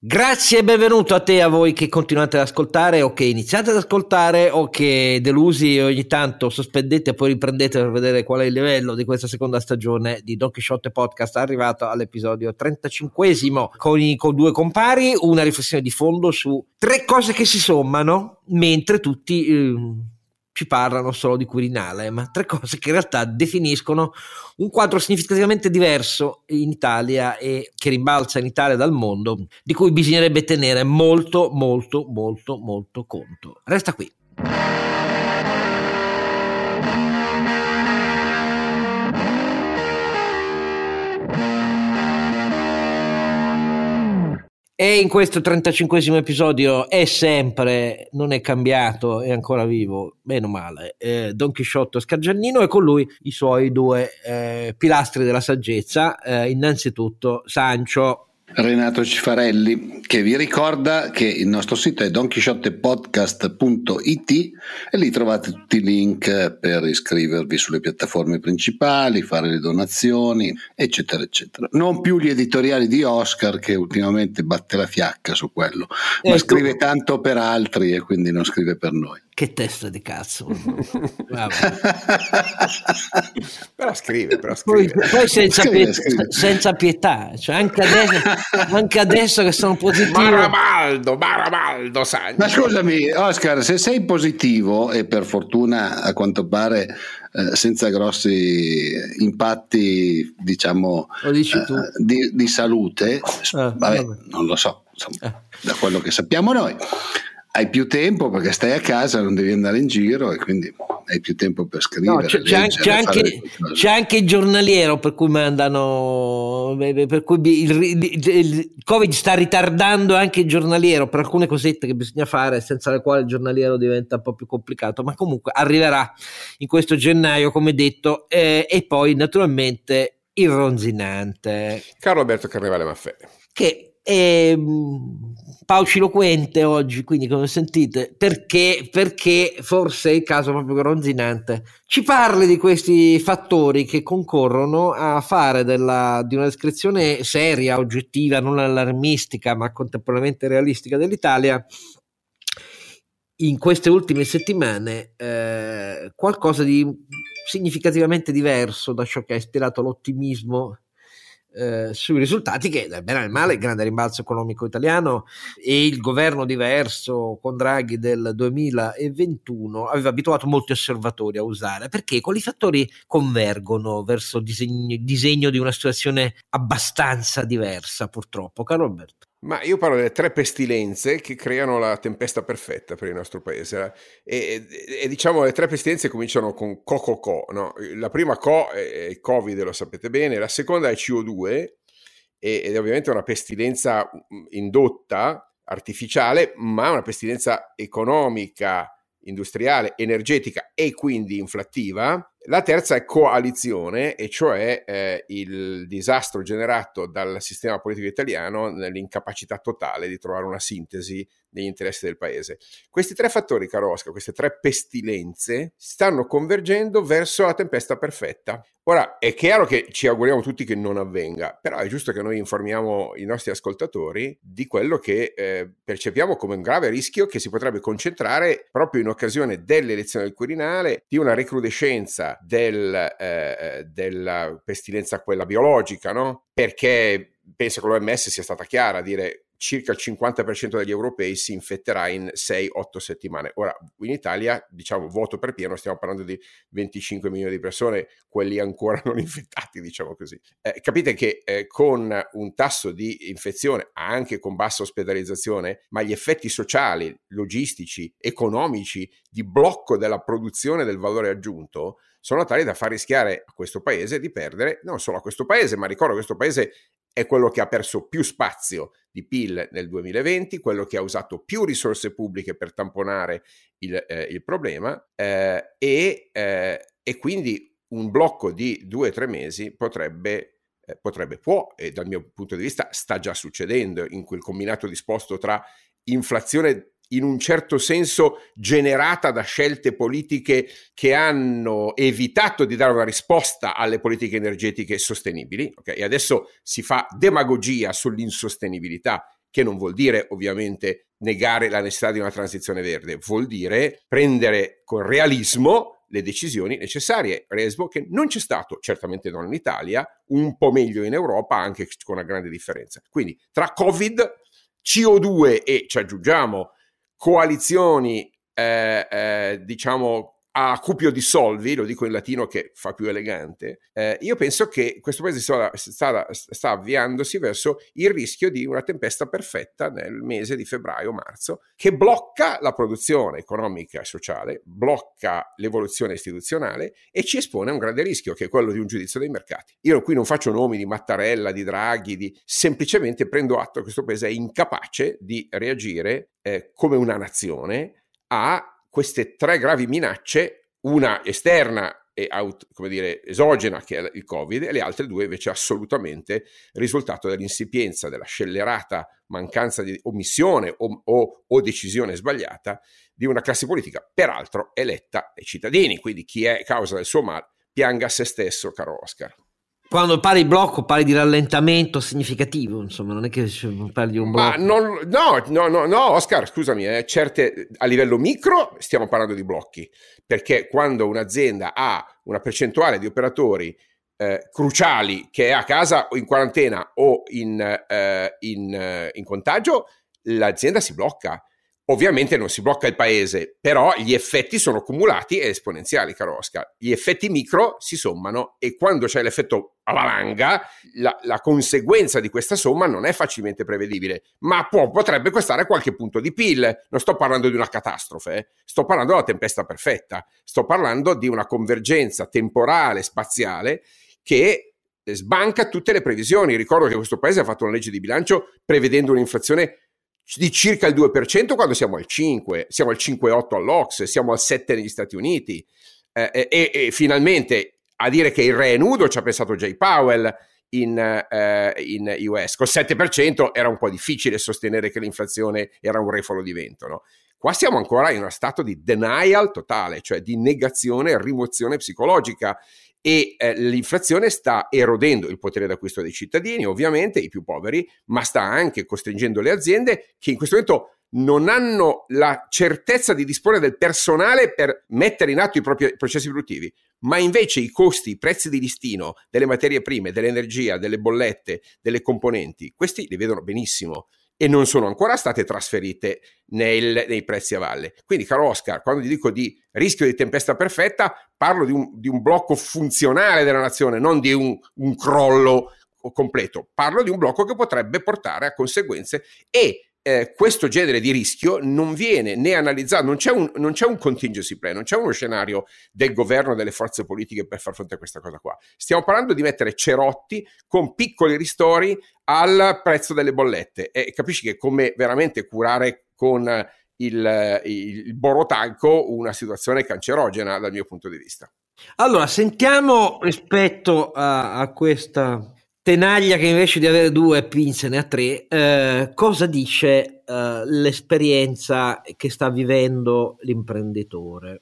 Grazie e benvenuto a te e a voi che continuate ad ascoltare o che iniziate ad ascoltare o che delusi ogni tanto sospendete e poi riprendete per vedere qual è il livello di questa seconda stagione di Don Quixote Podcast arrivato all'episodio 35 con, i, con due compari, una riflessione di fondo su tre cose che si sommano mentre tutti... Eh, ci parlano solo di Quirinale, ma tre cose che in realtà definiscono un quadro significativamente diverso in Italia e che rimbalza in Italia dal mondo, di cui bisognerebbe tenere molto, molto, molto, molto conto. Resta qui. E in questo 35 episodio è sempre, non è cambiato, è ancora vivo, meno male, eh, Don Chisciotto Scargiannino e con lui i suoi due eh, pilastri della saggezza, eh, innanzitutto Sancio Renato Cifarelli che vi ricorda che il nostro sito è donchisciottepodcast.it e lì trovate tutti i link per iscrivervi sulle piattaforme principali, fare le donazioni, eccetera, eccetera. Non più gli editoriali di Oscar che ultimamente batte la fiacca su quello, ma ecco. scrive tanto per altri e quindi non scrive per noi. Che testa di cazzo. però scrive, però scrive. Poi, poi senza, scrive, pietà, scrive. senza, pietà, cioè anche, adesso, anche adesso che sono positivo. Maramaldo, Maramaldo, Sanchez. Ma scusami, Oscar, se sei positivo e per fortuna a quanto pare eh, senza grossi impatti, diciamo, eh, di, di, salute, ah, vabbè, vabbè, non lo so, insomma, eh. da quello che sappiamo noi hai più tempo perché stai a casa, non devi andare in giro e quindi hai più tempo per scrivere. No, c'è, leggere, c'è, anche, c'è, anche, il giornaliero per cui mandano, per cui il, il, il, Covid sta ritardando anche il giornaliero per alcune cosette che bisogna fare senza le quali il giornaliero diventa un po' più complicato, ma comunque arriverà in questo gennaio come detto eh, e poi naturalmente il ronzinante. Carlo Alberto Carnevale Maffè. Che e, ehm, pauciloquente oggi, quindi come sentite, perché, perché forse è il caso proprio ronzinante. Ci parli di questi fattori che concorrono a fare della, di una descrizione seria, oggettiva, non allarmistica, ma contemporaneamente realistica dell'Italia in queste ultime settimane eh, qualcosa di significativamente diverso da ciò che ha ispirato l'ottimismo eh, sui risultati che, bene nel male, il grande rimbalzo economico italiano e il governo diverso con Draghi del 2021 aveva abituato molti osservatori a usare, perché quali fattori convergono verso il disegno, disegno di una situazione abbastanza diversa, purtroppo, caro Alberto? Ma io parlo delle tre pestilenze che creano la tempesta perfetta per il nostro paese. E, e, e diciamo le tre pestilenze cominciano con co-co-co. No? La prima co è il Covid, lo sapete bene, la seconda è CO2 ed è ovviamente una pestilenza mm, indotta, artificiale, ma una pestilenza economica, industriale, energetica e quindi inflattiva la terza è coalizione, e cioè eh, il disastro generato dal sistema politico italiano nell'incapacità totale di trovare una sintesi negli interessi del paese. Questi tre fattori, caro Oscar, queste tre pestilenze, stanno convergendo verso la tempesta perfetta. Ora, è chiaro che ci auguriamo tutti che non avvenga, però è giusto che noi informiamo i nostri ascoltatori di quello che eh, percepiamo come un grave rischio che si potrebbe concentrare proprio in occasione dell'elezione del Quirinale di una recrudescenza del, eh, della pestilenza quella biologica, no? Perché penso che l'OMS sia stata chiara a dire circa il 50% degli europei si infetterà in 6-8 settimane. Ora, in Italia, diciamo, voto per pieno, stiamo parlando di 25 milioni di persone, quelli ancora non infettati, diciamo così. Eh, capite che eh, con un tasso di infezione, anche con bassa ospedalizzazione, ma gli effetti sociali, logistici, economici, di blocco della produzione del valore aggiunto, sono tali da far rischiare a questo paese di perdere, non solo a questo paese, ma ricordo che questo paese è quello che ha perso più spazio di PIL nel 2020, quello che ha usato più risorse pubbliche per tamponare il, eh, il problema eh, e, eh, e, quindi un blocco di due o tre mesi potrebbe, eh, potrebbe, può, e dal mio punto di vista sta già succedendo in quel combinato disposto tra inflazione in un certo senso generata da scelte politiche che hanno evitato di dare una risposta alle politiche energetiche sostenibili. Okay? E adesso si fa demagogia sull'insostenibilità che non vuol dire ovviamente negare la necessità di una transizione verde, vuol dire prendere con realismo le decisioni necessarie. Realismo che non c'è stato, certamente non in Italia, un po' meglio in Europa, anche con una grande differenza. Quindi tra Covid, CO2 e ci aggiungiamo coalizioni, eh, eh, diciamo, a cupio di solvi, lo dico in latino che fa più elegante, eh, io penso che questo paese sta, sta, sta, avviandosi verso il rischio di una tempesta perfetta nel mese di febbraio-marzo, che blocca la produzione economica e sociale, blocca l'evoluzione istituzionale e ci espone a un grande rischio, che è quello di un giudizio dei mercati. Io qui non faccio nomi di Mattarella, di Draghi, di... semplicemente prendo atto che questo paese è incapace di reagire eh, come una nazione a queste tre gravi minacce, una esterna e out, come dire, esogena che è il Covid e le altre due invece assolutamente risultato dell'insipienza, della scellerata mancanza di omissione o, o, o decisione sbagliata di una classe politica, peraltro eletta ai cittadini, quindi chi è causa del suo male pianga se stesso, caro Oscar. Quando parli di blocco parli di rallentamento significativo, insomma, non è che parli di un blocco. Non, no, no, no, no, Oscar, scusami, eh, certe, a livello micro stiamo parlando di blocchi, perché quando un'azienda ha una percentuale di operatori eh, cruciali che è a casa o in quarantena o in, eh, in, eh, in contagio, l'azienda si blocca. Ovviamente non si blocca il paese, però gli effetti sono cumulati e esponenziali, caro Oscar. Gli effetti micro si sommano e quando c'è l'effetto valanga, la, la, conseguenza di questa somma non è facilmente prevedibile, ma può, potrebbe costare qualche punto di PIL. Non sto parlando di una catastrofe, eh. sto parlando della tempesta perfetta, sto parlando di una convergenza temporale, spaziale, che sbanca tutte le previsioni. Ricordo che questo paese ha fatto una legge di bilancio prevedendo un'inflazione di circa il 2% quando siamo al 5, siamo al 5,8 all'Ox, siamo al 7 negli Stati Uniti. Eh, e, e, finalmente a dire che il re è nudo ci ha pensato Jay Powell in, eh, in US, col 7% era un po' difficile sostenere che l'inflazione era un refolo di vento, no? Qua siamo ancora in uno stato di denial totale, cioè di negazione e rimozione psicologica e eh, l'inflazione sta erodendo il potere d'acquisto dei cittadini, ovviamente i più poveri, ma sta anche costringendo le aziende che in questo momento non hanno la certezza di disporre del personale per mettere in atto i propri processi produttivi, ma invece i costi, i prezzi di listino delle materie prime, dell'energia, delle bollette, delle componenti, questi li vedono benissimo e non sono ancora state trasferite nel, nei prezzi a valle. Quindi, caro Oscar, quando ti dico di rischio di tempesta perfetta, parlo di un, di un blocco funzionale della nazione, non di un, un crollo completo. Parlo di un blocco che potrebbe portare a conseguenze e eh, questo genere di rischio non viene né analizzato, non c'è, un, non c'è un contingency plan, non c'è uno scenario del governo delle forze politiche per far fronte a questa cosa qua. Stiamo parlando di mettere cerotti con piccoli ristori al prezzo delle bollette e capisci che come veramente curare con il, il borotanco una situazione cancerogena dal mio punto di vista. Allora, sentiamo rispetto a, a questa Tenaglia che invece di avere due pinze ne ha tre, eh, cosa dice eh, l'esperienza che sta vivendo l'imprenditore?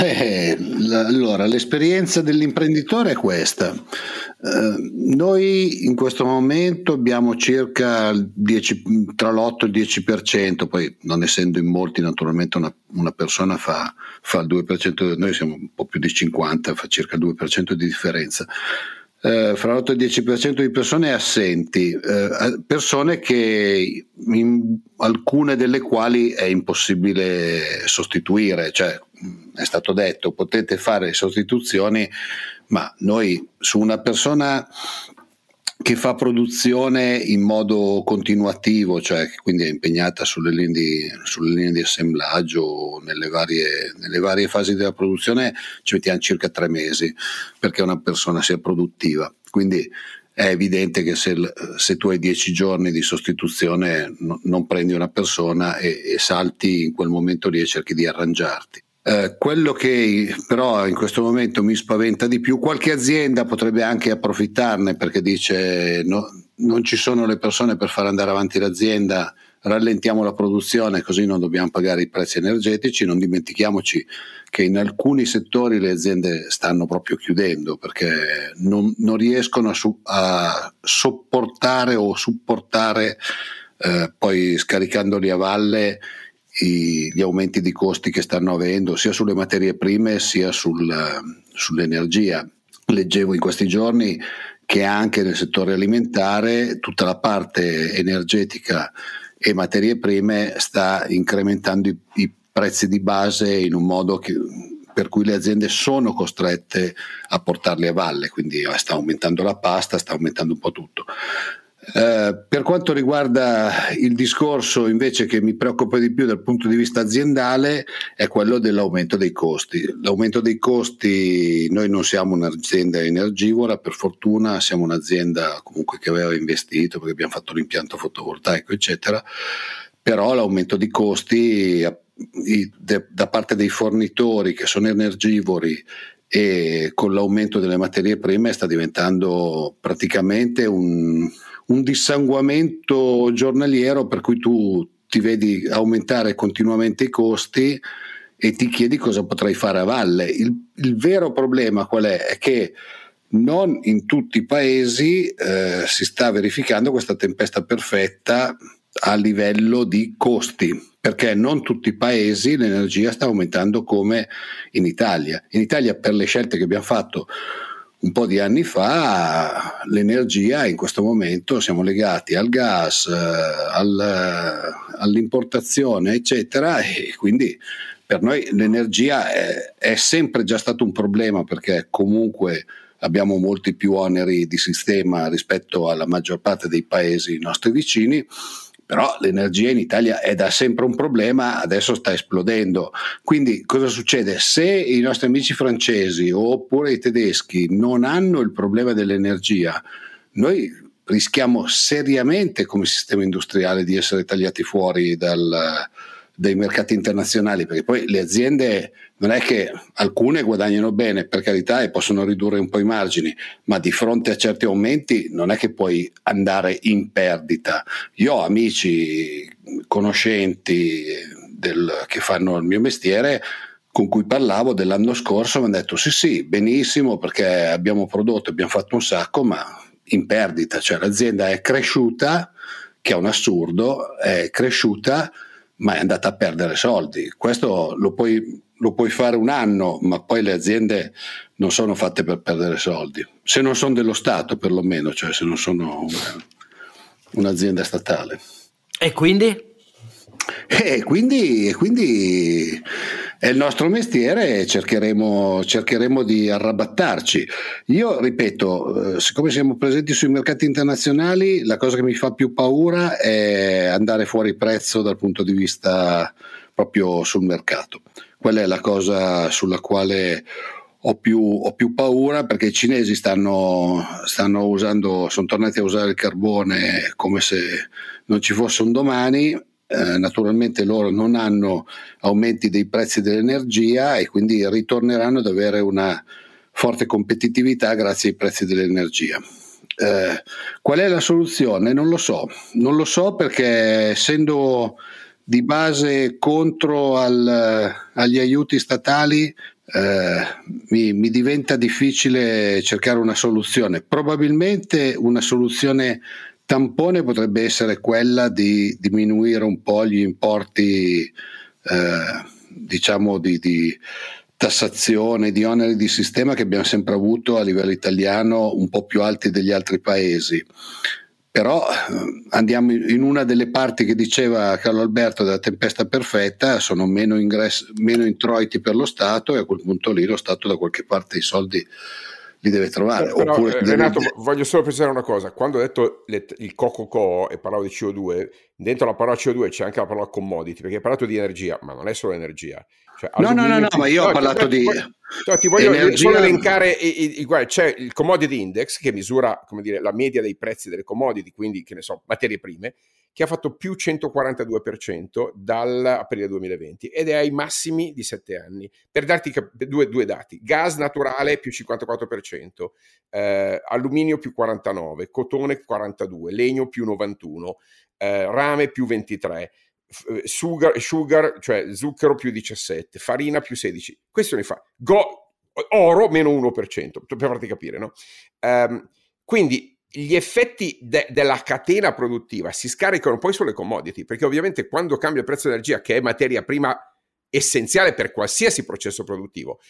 Eh, allora, l'esperienza dell'imprenditore è questa. Eh, noi in questo momento abbiamo circa 10, tra l'8 e il 10%, poi non essendo in molti naturalmente una, una persona fa, fa il 2%, noi siamo un po' più di 50, fa circa il 2% di differenza eh, fra l'8 e il 10% di persone assenti, eh, persone che in alcune delle quali è impossibile sostituire, cioè è stato detto potete fare sostituzioni, ma noi su una persona che fa produzione in modo continuativo, cioè quindi è impegnata sulle linee di, sulle linee di assemblaggio, nelle varie, nelle varie, fasi della produzione, ci mettiamo circa tre mesi perché una persona sia produttiva. Quindi è evidente che se, se tu hai dieci giorni di sostituzione no, non prendi una persona e, e salti in quel momento lì e cerchi di arrangiarti. Eh, quello che però in questo momento mi spaventa di più, qualche azienda potrebbe anche approfittarne perché dice no, non ci sono le persone per far andare avanti l'azienda, rallentiamo la produzione così non dobbiamo pagare i prezzi energetici, non dimentichiamoci che in alcuni settori le aziende stanno proprio chiudendo perché non, non riescono a, su, a sopportare o supportare eh, poi scaricandoli a valle i, gli aumenti di costi che stanno avendo sia sulle materie prime sia sul, sull'energia. Leggevo in questi giorni che anche nel settore alimentare tutta la parte energetica e materie prime sta incrementando i, i prezzi di base in un modo che, per cui le aziende sono costrette a portarli a valle, quindi sta aumentando la pasta, sta aumentando un po' tutto. Eh, per quanto riguarda il discorso invece che mi preoccupa di più dal punto di vista aziendale è quello dell'aumento dei costi. L'aumento dei costi, noi non siamo un'azienda energivora, per fortuna siamo un'azienda comunque che aveva investito perché abbiamo fatto l'impianto fotovoltaico, eccetera, però l'aumento di costi da parte dei fornitori che sono energivori e con l'aumento delle materie prime sta diventando praticamente un, un dissanguamento giornaliero per cui tu ti vedi aumentare continuamente i costi e ti chiedi cosa potrai fare a valle. Il, il vero problema qual è? È che non in tutti i paesi eh, si sta verificando questa tempesta perfetta a livello di costi, perché non tutti i paesi l'energia sta aumentando come in Italia. In Italia per le scelte che abbiamo fatto un po' di anni fa l'energia in questo momento siamo legati al gas, eh, al, all'importazione, eccetera, e quindi per noi l'energia è, è sempre già stato un problema perché comunque abbiamo molti più oneri di sistema rispetto alla maggior parte dei paesi nostri vicini però l'energia in Italia è da sempre un problema, adesso sta esplodendo. Quindi cosa succede? Se i nostri amici francesi oppure i tedeschi non hanno il problema dell'energia, noi rischiamo seriamente come sistema industriale di essere tagliati fuori dal, dai mercati internazionali, perché poi le aziende non è che alcune guadagnano bene, per carità, e possono ridurre un po' i margini, ma di fronte a certi aumenti non è che puoi andare in perdita. Io ho amici, conoscenti del, che fanno il mio mestiere, con cui parlavo dell'anno scorso, mi hanno detto sì sì, benissimo perché abbiamo prodotto, abbiamo fatto un sacco, ma in perdita, cioè l'azienda è cresciuta, che è un assurdo, è cresciuta ma è andata a perdere soldi. Questo lo puoi, lo puoi, fare un anno, ma poi le aziende non sono fatte per perdere soldi, se non sono dello Stato perlomeno, cioè se non sono una, un'azienda statale. E quindi? E quindi, e quindi è il nostro mestiere e cercheremo, cercheremo, di arrabattarci. Io ripeto, eh, siccome siamo presenti sui mercati internazionali, la cosa che mi fa più paura è andare fuori prezzo dal punto di vista proprio sul mercato. Quella è la cosa sulla quale ho più, ho più paura perché i cinesi stanno, stanno usando, sono tornati a usare il carbone come se non ci fosse un domani eh, naturalmente loro non hanno aumenti dei prezzi dell'energia e quindi ritorneranno ad avere una forte competitività grazie ai prezzi dell'energia. Eh, qual è la soluzione? Non lo so, non lo so perché essendo di base contro al, agli aiuti statali eh, mi, mi, diventa difficile cercare una soluzione. Probabilmente una soluzione tampone potrebbe essere quella di diminuire un po' gli importi, eh, diciamo, di, di, tassazione, di oneri di sistema che abbiamo sempre avuto a livello italiano un po' più alti degli altri paesi. Però eh, andiamo in una delle parti che diceva Carlo Alberto della tempesta perfetta, sono meno, ingressi, meno introiti per lo Stato e a quel punto lì lo Stato da qualche parte i soldi li deve trovare. Però, Oppure eh, Renato, deve... voglio solo precisare una cosa: quando ho detto le, il co e parlavo di CO2, dentro la parola CO2 c'è anche la parola commodity, perché hai parlato di energia, ma non è solo energia. Cioè, no, no, no, no, ma io ho parlato di. Cioè, ti voglio energia... solo elencare, c'è il commodity index che misura come dire, la media dei prezzi delle commodity, quindi che ne so, materie prime, che ha fatto più 142% dall'aprile 2020 ed è ai massimi di 7 anni. Per darti due, due dati, gas naturale più 54%, eh, alluminio più 49%, cotone 42%, legno più 91%, eh, rame più 23%. Sugar, sugar, cioè zucchero più 17, farina più 16. Questo ne fa. Go, oro meno 1%, per farti capire, no? Um, quindi gli effetti de- della catena produttiva si scaricano poi sulle commodity, perché ovviamente quando cambia il prezzo dell'energia, che è materia prima essenziale per qualsiasi processo produttivo,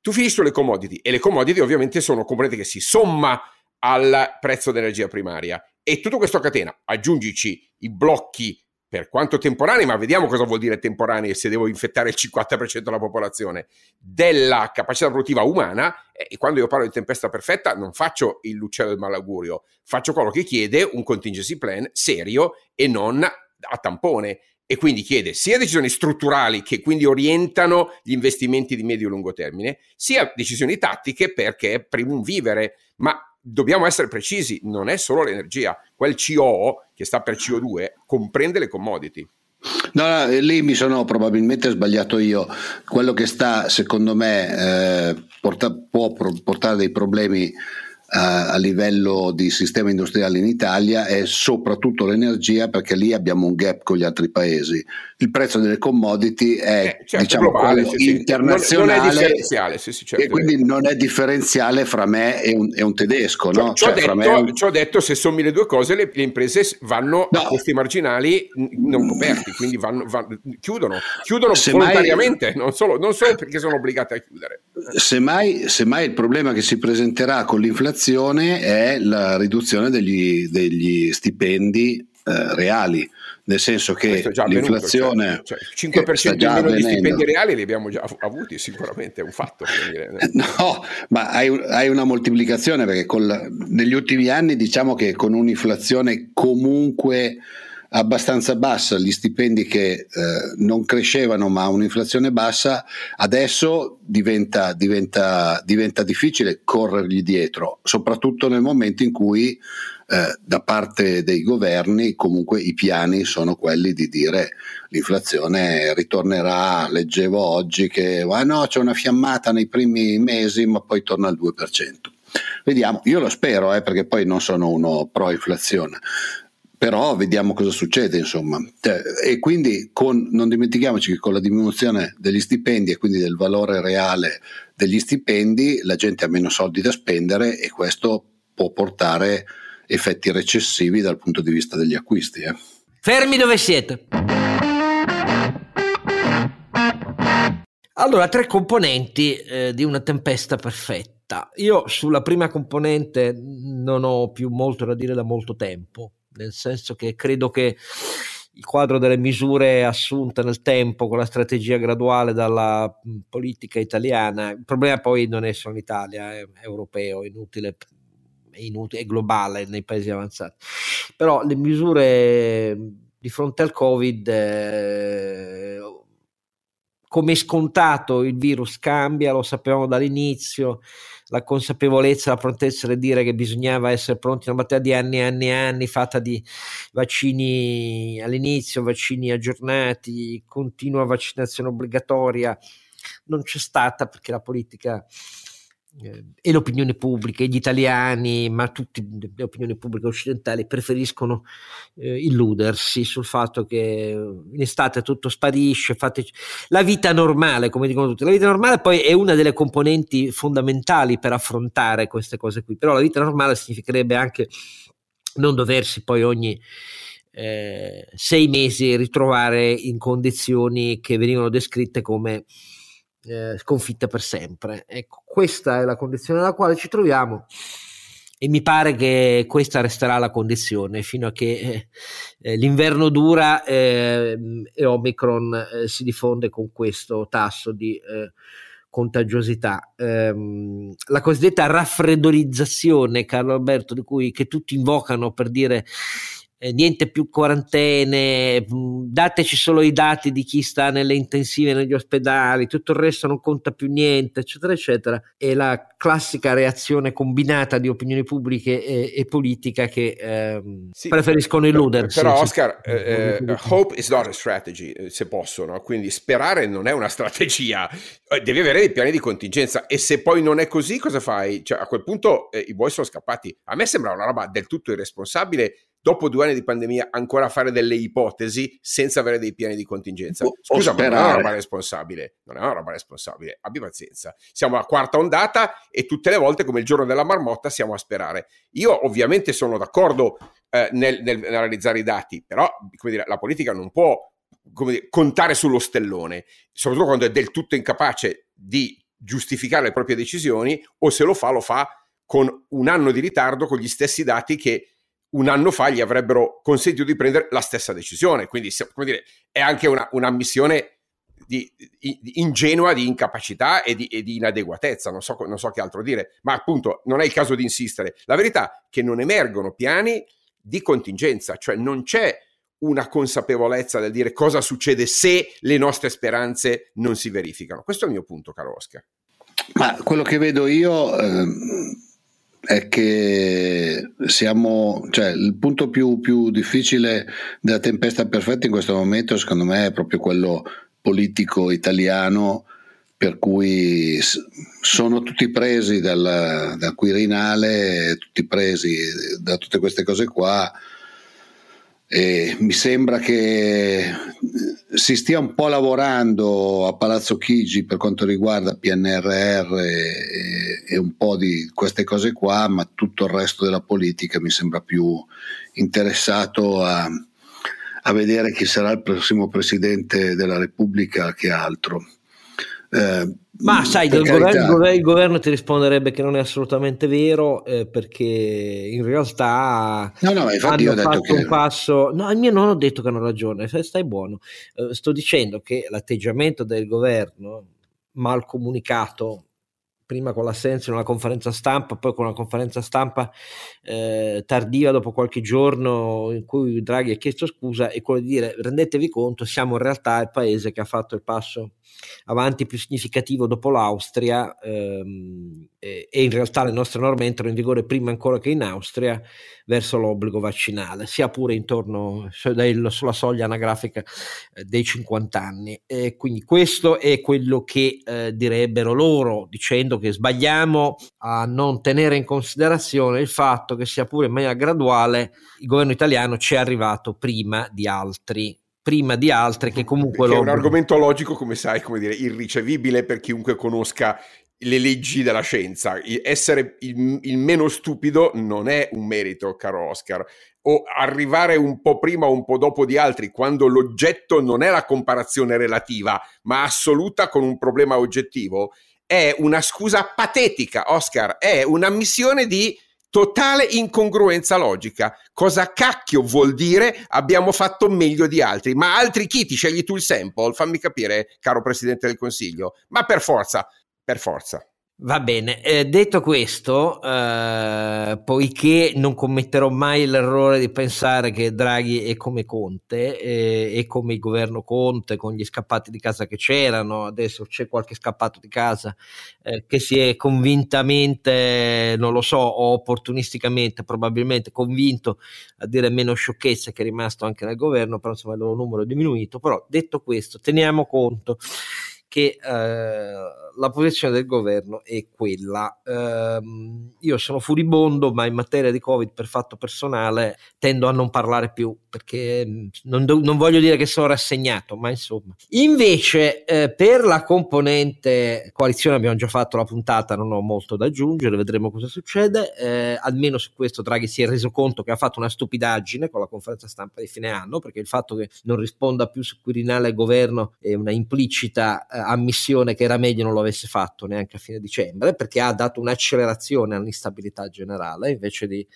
tu finisci sulle commodity e le commodity ovviamente sono componente che si somma al prezzo dell'energia primaria e tutto questo a catena, aggiungici i blocchi per quanto temporanei, ma vediamo cosa vuol dire temporanei se devo infettare il 50% della popolazione, della capacità produttiva umana, e quando io parlo di tempesta perfetta non faccio il l'uccello del malaugurio, faccio quello che chiede un contingency plan serio e non a tampone. E quindi chiede sia decisioni strutturali che quindi orientano gli investimenti di medio e lungo termine, sia decisioni tattiche perché è primo un vivere, ma dobbiamo essere precisi, non è solo l'energia, quel CO che sta per CO2 comprende le commodity. No, no, lì mi sono probabilmente sbagliato io. Quello che sta, secondo me, eh, porta, può portare dei problemi a livello di sistema industriale in Italia è soprattutto l'energia perché lì abbiamo un gap con gli altri paesi. Il prezzo delle commodity è eh, certo, diciamo, globale, sì, internazionale non, non è differenziale, sì, sì, certo. e quindi non è differenziale fra me e un, e un tedesco. Ciò, no? ciò, cioè, detto, un... detto, se sommi le due cose le, le imprese vanno no. a costi marginali non coperti, quindi vanno, vanno, chiudono, chiudono volontariamente, mai, non, solo, non solo perché sono obbligate a chiudere. Semmai, semmai il problema che si presenterà con l'inflazione inflazione è la riduzione degli, degli stipendi eh, reali, nel senso che l'inflazione... Cioè, cioè, 5% in meno di stipendi reali li abbiamo già avuti sicuramente, è un fatto. no, ma hai, hai, una moltiplicazione perché la, negli ultimi anni diciamo che con un'inflazione comunque abbastanza bassa, gli stipendi che eh, non crescevano ma un'inflazione bassa, adesso diventa, diventa, diventa difficile corrergli dietro, soprattutto nel momento in cui eh, da parte dei governi comunque i piani sono quelli di dire l'inflazione ritornerà, leggevo oggi che ah no, c'è una fiammata nei primi mesi ma poi torna al 2%. Vediamo, io lo spero eh, perché poi non sono uno pro inflazione, però vediamo cosa succede insomma. Cioè, e quindi con, non dimentichiamoci che con la diminuzione degli stipendi e quindi del valore reale degli stipendi la gente ha meno soldi da spendere e questo può portare effetti recessivi dal punto di vista degli acquisti eh. fermi dove siete. Allora tre componenti eh, di una tempesta perfetta. Io sulla prima componente non ho più molto da dire da molto tempo nel senso che credo che il quadro delle misure assunte nel tempo con la strategia graduale dalla politica italiana, il problema poi non è solo in Italia, è europeo, è inutile, è, inutile, è globale nei paesi avanzati, però le misure di fronte al Covid, eh, come scontato il virus cambia, lo sapevamo dall'inizio, la consapevolezza, la prontezza di dire che bisognava essere pronti una battaglia di anni e anni e anni fatta di vaccini all'inizio, vaccini aggiornati, continua vaccinazione obbligatoria, non c'è stata perché la politica e l'opinione pubblica, gli italiani, ma tutte le opinioni pubbliche occidentali preferiscono eh, illudersi sul fatto che in estate tutto sparisce, fate... la vita normale, come dicono tutti, la vita normale poi è una delle componenti fondamentali per affrontare queste cose qui, però la vita normale significherebbe anche non doversi poi ogni eh, sei mesi ritrovare in condizioni che venivano descritte come eh, sconfitta per sempre. Ecco, questa è la condizione nella quale ci troviamo e mi pare che questa resterà la condizione fino a che eh, eh l'inverno dura eh, e Omicron eh, si diffonde con questo tasso di eh, contagiosità. Ehm, la cosiddetta raffreddorizzazione, Carlo Alberto, di cui che tutti invocano per dire eh, niente più quarantene, mm, dateci solo i dati di chi sta nelle intensive negli ospedali, tutto il resto non conta più niente, eccetera, eccetera. È la classica reazione combinata di opinioni pubbliche e, e politica che ehm, sì, preferiscono illudersi. Però, Oscar, eh, eh, hope is not a strategy, eh, se possono, quindi sperare non è una strategia, eh, devi avere dei piani di contingenza e se poi non è così, cosa fai? Cioè, a quel punto i buoi sono scappati. A me sembra una roba del tutto irresponsabile dopo due anni di pandemia ancora fare delle ipotesi senza avere dei piani di contingenza. Scusa, ma non è una roba responsabile, non è una roba responsabile, abbi pazienza. Siamo a quarta ondata e tutte le volte come il giorno della marmotta siamo a sperare. Io ovviamente sono d'accordo eh, nel, nel, nel, realizzare i dati, però dire, la politica non può dire, contare sullo stellone, soprattutto quando è del tutto incapace di giustificare le proprie decisioni o se lo fa lo fa con un anno di ritardo con gli stessi dati che un anno fa gli avrebbero consentito di prendere la stessa decisione. Quindi come dire, è anche una, una missione di, di, ingenua di incapacità e di, e di inadeguatezza, non so, non so, che altro dire, ma appunto non è il caso di insistere. La verità è che non emergono piani di contingenza, cioè non c'è una consapevolezza del dire cosa succede se le nostre speranze non si verificano. Questo è il mio punto, caro Oscar. Ma quello che vedo io eh, è che siamo, cioè il punto più, più difficile della tempesta perfetta in questo momento, secondo me, è proprio quello politico italiano per cui sono tutti presi dal, dal Quirinale, tutti presi da tutte queste cose qua e mi sembra che si stia un po' lavorando a Palazzo Chigi per quanto riguarda PNRR e, e, un po' di queste cose qua, ma tutto il resto della politica mi sembra più interessato a, a vedere chi sarà il prossimo presidente della Repubblica che altro. Eh, ma sai, il governo, il governo, ti risponderebbe che non è assolutamente vero eh, perché in realtà no, no, infatti hanno fatto un passo. No, io non ho detto che hanno ragione, stai buono. Eh, sto dicendo che l'atteggiamento del governo mal comunicato prima con l'assenza in una conferenza stampa, poi con una conferenza stampa eh, tardiva dopo qualche giorno in cui Draghi ha chiesto scusa e quello di dire rendetevi conto siamo in realtà il paese che ha fatto il passo avanti più significativo dopo l'Austria ehm, e, e, in realtà le nostre norme entrano in vigore prima ancora che in Austria verso l'obbligo vaccinale, sia pure intorno sulla soglia anagrafica eh, dei 50 anni. E quindi questo è quello che eh, direbbero loro, dicendo che sbagliamo a non tenere in considerazione il fatto che sia pure in maniera graduale il governo italiano ci è arrivato prima di altri prima di altre che comunque che è un argomento logico come sai come dire irricevibile per chiunque conosca le leggi della scienza. Essere il, il, meno stupido non è un merito caro Oscar. O arrivare un po' prima o un po' dopo di altri quando l'oggetto non è la comparazione relativa ma assoluta con un problema oggettivo è una scusa patetica Oscar. È un'ammissione di totale incongruenza logica. Cosa cacchio vuol dire abbiamo fatto meglio di altri? Ma altri chi ti scegli tu il sample? Fammi capire, caro Presidente del Consiglio. Ma per forza, per forza. Va bene, eh, detto questo, eh, poiché non commetterò mai l'errore di pensare che Draghi è come Conte, eh, è come il governo Conte con gli scappati di casa che c'erano, adesso c'è qualche scappato di casa eh, che si è convintamente, non lo so, o opportunisticamente probabilmente convinto a dire meno sciocchezze che è rimasto anche nel governo, però insomma il loro numero è diminuito, però detto questo teniamo conto che eh, la posizione del governo è quella. Eh, io sono furibondo, ma in materia di Covid per fatto personale tendo a non parlare più perché mm, non, do, non voglio dire che sono rassegnato, ma insomma. Invece eh, per la componente coalizione abbiamo già fatto la puntata, non ho molto da aggiungere, vedremo cosa succede. Eh, almeno su questo Draghi si è reso conto che ha fatto una stupidaggine con la conferenza stampa di fine anno, perché il fatto che non risponda più su Quirinale al governo è una implicita ammissione che era meglio non lo avesse fatto neanche a fine dicembre, perché ha dato un'accelerazione all'instabilità generale invece di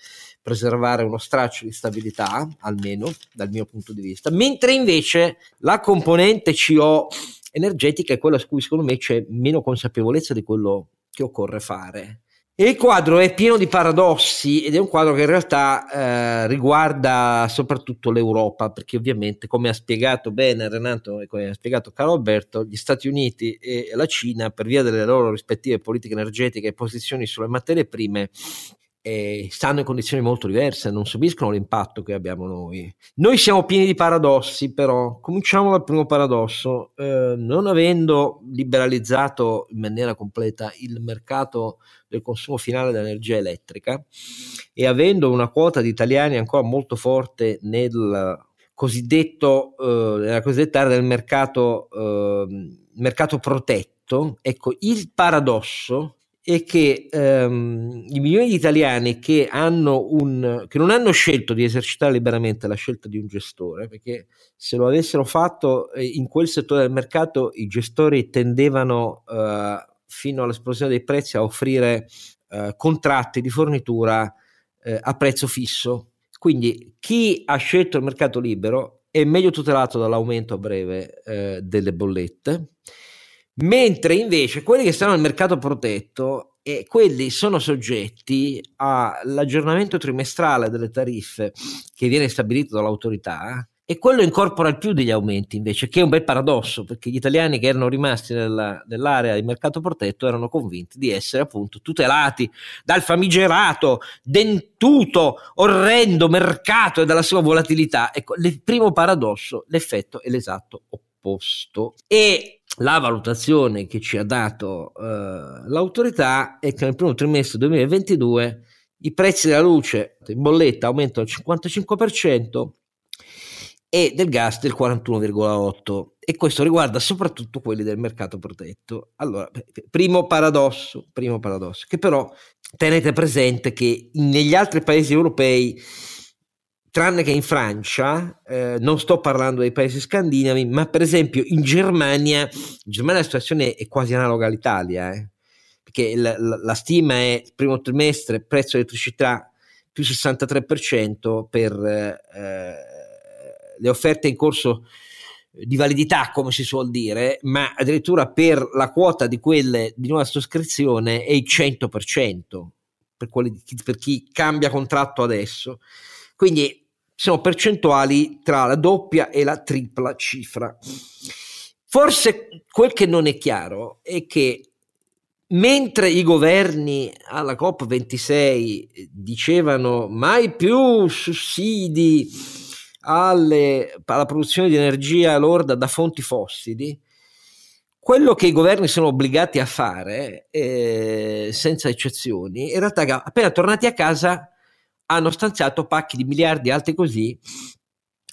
preservare uno straccio di stabilità, almeno dal mio punto di vista, mentre invece la componente CO energetica è quella su cui secondo me c'è meno consapevolezza di quello che occorre fare il quadro è pieno di paradossi ed è un quadro che in realtà eh, riguarda soprattutto l'Europa, perché ovviamente, come ha spiegato bene Renato e come ha spiegato Carlo Alberto, gli Stati Uniti e la Cina, per via delle loro rispettive politiche energetiche e posizioni sulle materie prime, eh, stanno in condizioni molto diverse, non subiscono l'impatto che abbiamo noi. Noi siamo pieni di paradossi, però cominciamo dal primo paradosso. Eh, non avendo liberalizzato in maniera completa il mercato del consumo finale dell'energia elettrica e avendo una quota di italiani ancora molto forte nel cosiddetto, eh, nella cosiddetta area del mercato, eh, mercato protetto, ecco, il paradosso è che ehm, i milioni di italiani che, un, che, non hanno scelto di esercitare liberamente la scelta di un gestore, perché se lo avessero fatto eh, in quel settore del mercato i gestori tendevano eh, fino all'esplosione dei prezzi a offrire eh, contratti di fornitura eh, a prezzo fisso. Quindi chi ha scelto il mercato libero è meglio tutelato dall'aumento a breve eh, delle bollette mentre invece quelli che stanno nel mercato protetto e quelli sono soggetti all'aggiornamento trimestrale delle tariffe che viene stabilito dall'autorità e quello incorpora il più degli aumenti invece, che è un bel paradosso, perché gli italiani che erano rimasti nella, nell'area di mercato protetto erano convinti di essere appunto tutelati dal famigerato, dentuto, orrendo mercato e dalla sua volatilità. Ecco, il primo paradosso, l'effetto è l'esatto opposto. E la valutazione che ci ha dato eh, l'autorità è che nel primo trimestre 2022 i prezzi della luce in bolletta aumentano del 55% e del gas del 41,8% e questo riguarda soprattutto quelli del mercato protetto. Allora, primo paradosso, primo paradosso, che però tenete presente che negli altri paesi europei tranne che in Francia, eh, non sto parlando dei paesi scandinavi, ma per esempio in Germania, in Germania la situazione è quasi analoga all'Italia, eh, perché la, la, la, stima è il primo trimestre prezzo elettricità più 63% per eh, le offerte in corso di validità, come si suol dire, ma addirittura per la quota di quelle di nuova sottoscrizione è il 100% per, quelli, per chi cambia contratto adesso. Quindi sono percentuali tra la doppia e la tripla cifra. Forse quel che non è chiaro è che mentre i governi alla COP26 dicevano mai più sussidi alle, alla produzione di energia lorda da fonti fossili, quello che i governi sono obbligati a fare, eh, senza eccezioni, in realtà appena tornati a casa hanno stanziato pacchi di miliardi alti così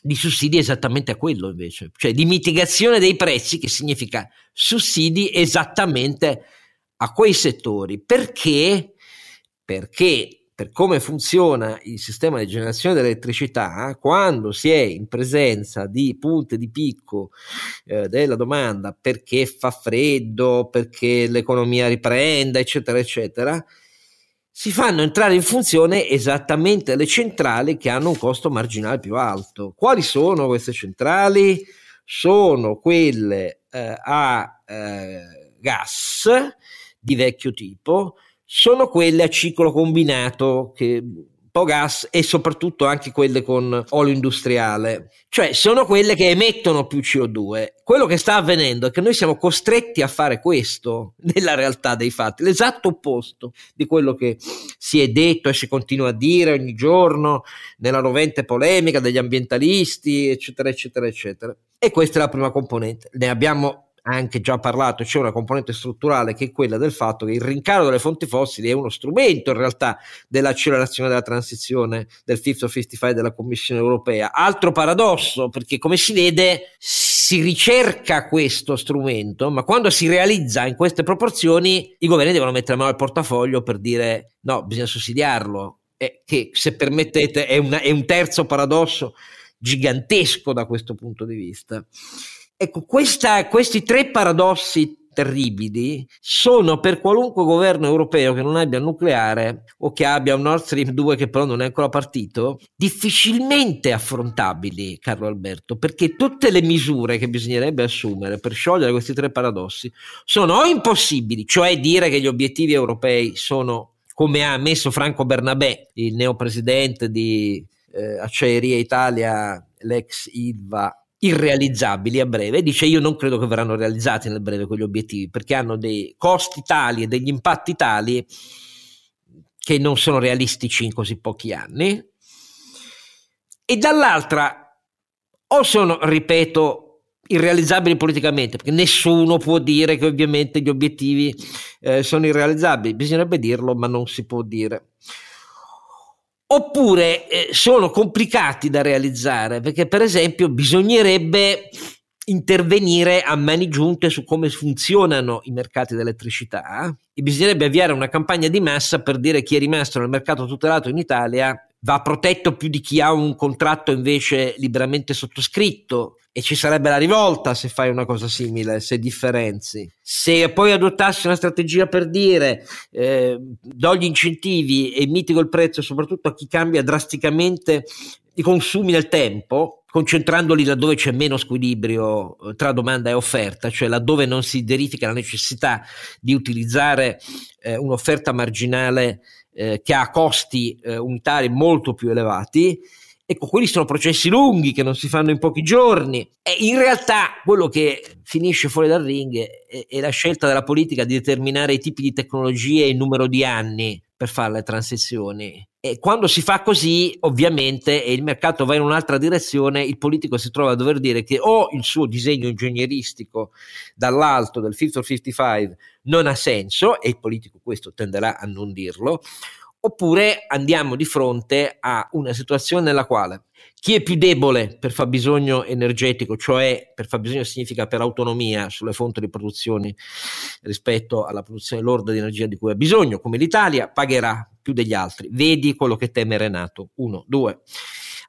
di sussidi esattamente a quello invece, cioè di mitigazione dei prezzi che significa sussidi esattamente a quei settori. Perché? Perché per come funziona il sistema di generazione dell'elettricità, quando si è in presenza di punte di picco eh, della domanda perché fa freddo, perché l'economia riprenda, eccetera, eccetera, si fanno entrare in funzione esattamente le centrali che hanno un costo marginale più alto. Quali sono queste centrali? Sono quelle eh, a eh, gas di vecchio tipo, sono quelle a ciclo combinato che gas e soprattutto anche quelle con olio industriale, cioè sono quelle che emettono più CO2. Quello che sta avvenendo è che noi siamo costretti a fare questo nella realtà dei fatti, l'esatto opposto di quello che si è detto e si continua a dire ogni giorno nella rovente polemica degli ambientalisti, eccetera, eccetera, eccetera. E questa è la prima componente. Ne abbiamo anche già parlato, c'è una componente strutturale che è quella del fatto che il rincaro delle fonti fossili è uno strumento in realtà dell'accelerazione della transizione del Fifth of 55 della Commissione europea. Altro paradosso, perché come si vede si ricerca questo strumento, ma quando si realizza in queste proporzioni i governi devono mettere mano al portafoglio per dire no, bisogna sussidiarlo, e che se permettete è, una, è un terzo paradosso gigantesco da questo punto di vista. Ecco, questa, questi tre paradossi terribili sono per qualunque governo europeo che non abbia nucleare o che abbia un Nord Stream 2 che però non è ancora partito, difficilmente affrontabili, Carlo Alberto, perché tutte le misure che bisognerebbe assumere per sciogliere questi tre paradossi sono o impossibili, cioè dire che gli obiettivi europei sono come ha ammesso Franco Bernabé, il neopresidente di eh, Acciaieria Italia, l'ex Ilva irrealizzabili a breve, dice io non credo che verranno realizzati nel breve quegli obiettivi perché hanno dei costi tali e degli impatti tali che non sono realistici in così pochi anni, e dall'altra o sono, ripeto, irrealizzabili politicamente, perché nessuno può dire che ovviamente gli obiettivi eh, sono irrealizzabili, bisognerebbe dirlo, ma non si può dire. Oppure eh, sono complicati da realizzare, perché per esempio bisognerebbe intervenire a mani giunte su come funzionano i mercati dell'elettricità e bisognerebbe avviare una campagna di massa per dire chi è rimasto nel mercato tutelato in Italia va protetto più di chi ha un contratto invece liberamente sottoscritto e ci sarebbe la rivolta se fai una cosa simile, se differenzi. Se poi adottassi una strategia per dire eh, do gli incentivi e mitigo il prezzo soprattutto a chi cambia drasticamente i consumi nel tempo, concentrandoli laddove c'è meno squilibrio eh, tra domanda e offerta, cioè laddove non si verifica la necessità di utilizzare eh, un'offerta marginale eh, che ha costi eh, unitari molto più elevati. Ecco, quelli sono processi lunghi che non si fanno in pochi giorni e in realtà quello che finisce fuori dal ring è, è la scelta della politica di determinare i tipi di tecnologie e il numero di anni per fare le transizioni. E quando si fa così, ovviamente, e il mercato va in un'altra direzione, il politico si trova a dover dire che o il suo disegno ingegneristico dall'alto del Fit for 55 non ha senso, e il politico questo tenderà a non dirlo, oppure andiamo di fronte a una situazione nella quale chi è più debole per fabbisogno energetico, cioè per fabbisogno significa per autonomia sulle fonti di produzione rispetto alla produzione lorda di energia di cui ha bisogno, come l'Italia, pagherà più degli altri. Vedi quello che teme Renato. Uno, due.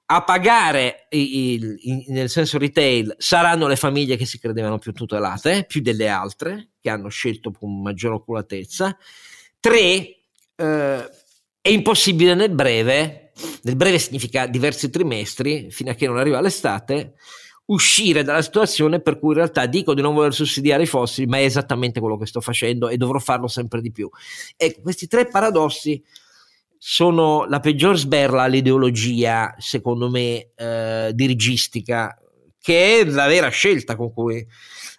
A pagare il, il, nel senso retail saranno le famiglie che si credevano più tutelate, più delle altre, che hanno scelto con maggiore oculatezza. Tre, eh, è impossibile nel breve nel breve significa diversi trimestri, fino a che non arriva l'estate, uscire dalla situazione per cui in realtà dico di non voler sussidiare i fossili, ma è esattamente quello che sto facendo e dovrò farlo sempre di più. Ecco, questi tre paradossi sono la peggior sberla all'ideologia, secondo me, eh, dirigistica, che è la vera scelta con cui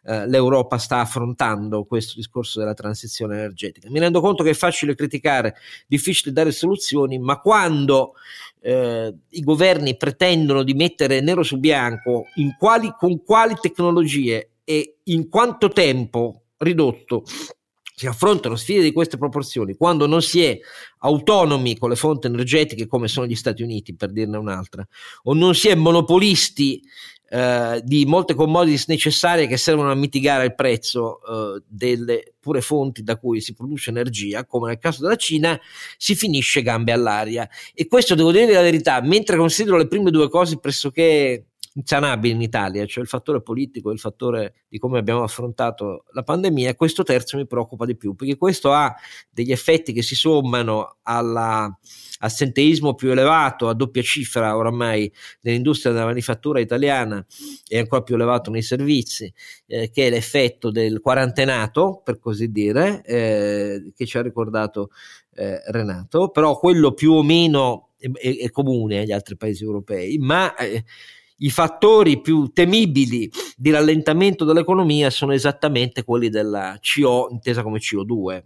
eh, l'Europa sta affrontando questo discorso della transizione energetica. Mi rendo conto che è facile criticare, difficile dare soluzioni, ma quando eh, i governi pretendono di mettere nero su bianco quali, con quali tecnologie e in quanto tempo ridotto si affrontano sfide di queste proporzioni quando non si è autonomi con le fonti energetiche come sono gli Stati Uniti, per dirne un'altra, o non si è monopolisti eh, di molte commodities necessarie che servono a mitigare il prezzo eh, delle pure fonti da cui si produce energia, come nel caso della Cina, si finisce gambe all'aria. E questo devo dire la verità, mentre considero le prime due cose pressoché insanabili in Italia, cioè il fattore politico il fattore di come abbiamo affrontato la pandemia, questo terzo mi preoccupa di più, perché questo ha degli effetti che si sommano all'assenteismo più elevato, a doppia cifra oramai nell'industria della manifattura italiana e ancora più elevato nei servizi, eh, che è l'effetto del quarantenato, per così dire, eh, che ci ha ricordato eh, Renato, però quello più o meno è, è, è comune agli altri paesi europei, ma eh, i fattori più temibili di rallentamento dell'economia sono esattamente quelli della CO intesa come CO2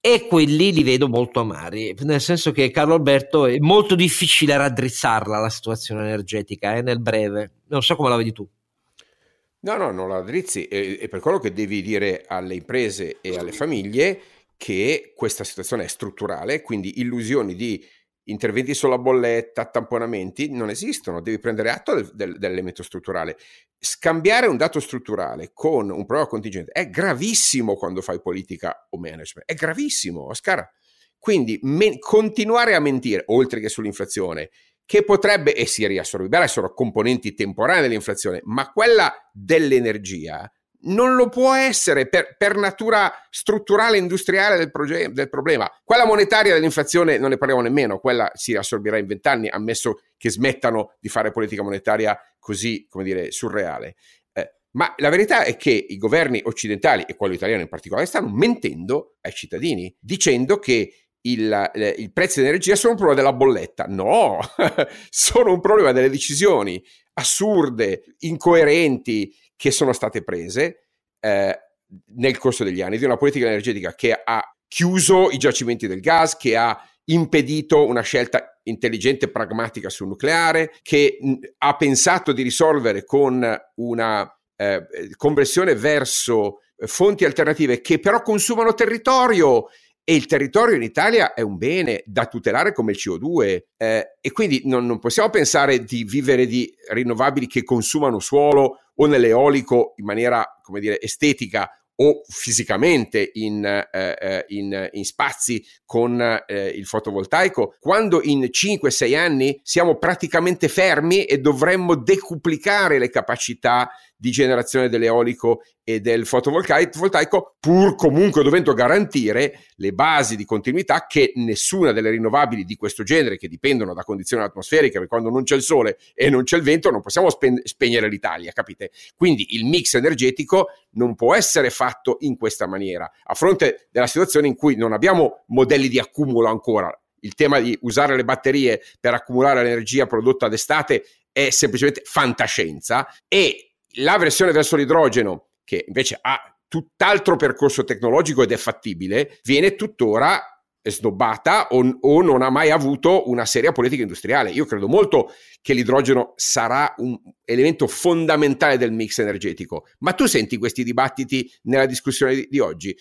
e quelli li vedo molto amari, nel senso che Carlo Alberto è molto difficile raddrizzarla la situazione energetica eh, nel breve, non so come la vedi tu. No, no, non la raddrizzi, è per quello che devi dire alle imprese e alle famiglie che questa situazione è strutturale, quindi illusioni di interventi sulla bolletta, tamponamenti, non esistono, devi prendere atto del, del, dell'elemento strutturale. Scambiare un dato strutturale con un problema contingente è gravissimo quando fai politica o management, è gravissimo, Oscar. Quindi me- continuare a mentire, oltre che sull'inflazione, che potrebbe, e si riassorbirà, sono componenti temporanei dell'inflazione, ma quella dell'energia non lo può essere per, per natura strutturale industriale del, proge- del, problema. Quella monetaria dell'inflazione non ne parliamo nemmeno, quella si assorbirà in vent'anni, ammesso che smettano di fare politica monetaria così, come dire, surreale. Eh, ma la verità è che i governi occidentali, e quello italiano in particolare, stanno mentendo ai cittadini, dicendo che il, il prezzo dell'energia sono un problema della bolletta. No, sono un problema delle decisioni assurde, incoerenti, che sono state prese eh, nel corso degli anni, di una politica energetica che ha chiuso i giacimenti del gas, che ha impedito una scelta intelligente e pragmatica sul nucleare, che ha pensato di risolvere con una eh, conversione verso fonti alternative che però consumano territorio e il territorio in Italia è un bene da tutelare come il CO2 eh, e quindi non, non, possiamo pensare di vivere di rinnovabili che consumano suolo o nell'eolico in maniera, come dire, estetica o fisicamente in, eh, eh, in, in spazi con eh, il fotovoltaico, quando in 5-6 anni siamo praticamente fermi e dovremmo decuplicare le capacità di generazione dell'eolico e del fotovoltaico, pur comunque dovendo garantire le basi di continuità che nessuna delle rinnovabili di questo genere, che dipendono da condizioni atmosferiche, perché quando non c'è il sole e non c'è il vento non possiamo spe- spegnere l'Italia, capite? Quindi il mix energetico non può essere fatto in questa maniera, a fronte della situazione in cui non abbiamo modelli di accumulo ancora. Il tema di usare le batterie per accumulare l'energia prodotta d'estate è semplicemente fantascienza e la versione verso l'idrogeno, che invece ha tutt'altro percorso tecnologico ed è fattibile, viene tuttora snobbata o, o, non ha mai avuto una seria politica industriale. Io credo molto che l'idrogeno sarà un elemento fondamentale del mix energetico, ma tu senti questi dibattiti nella discussione di, di oggi,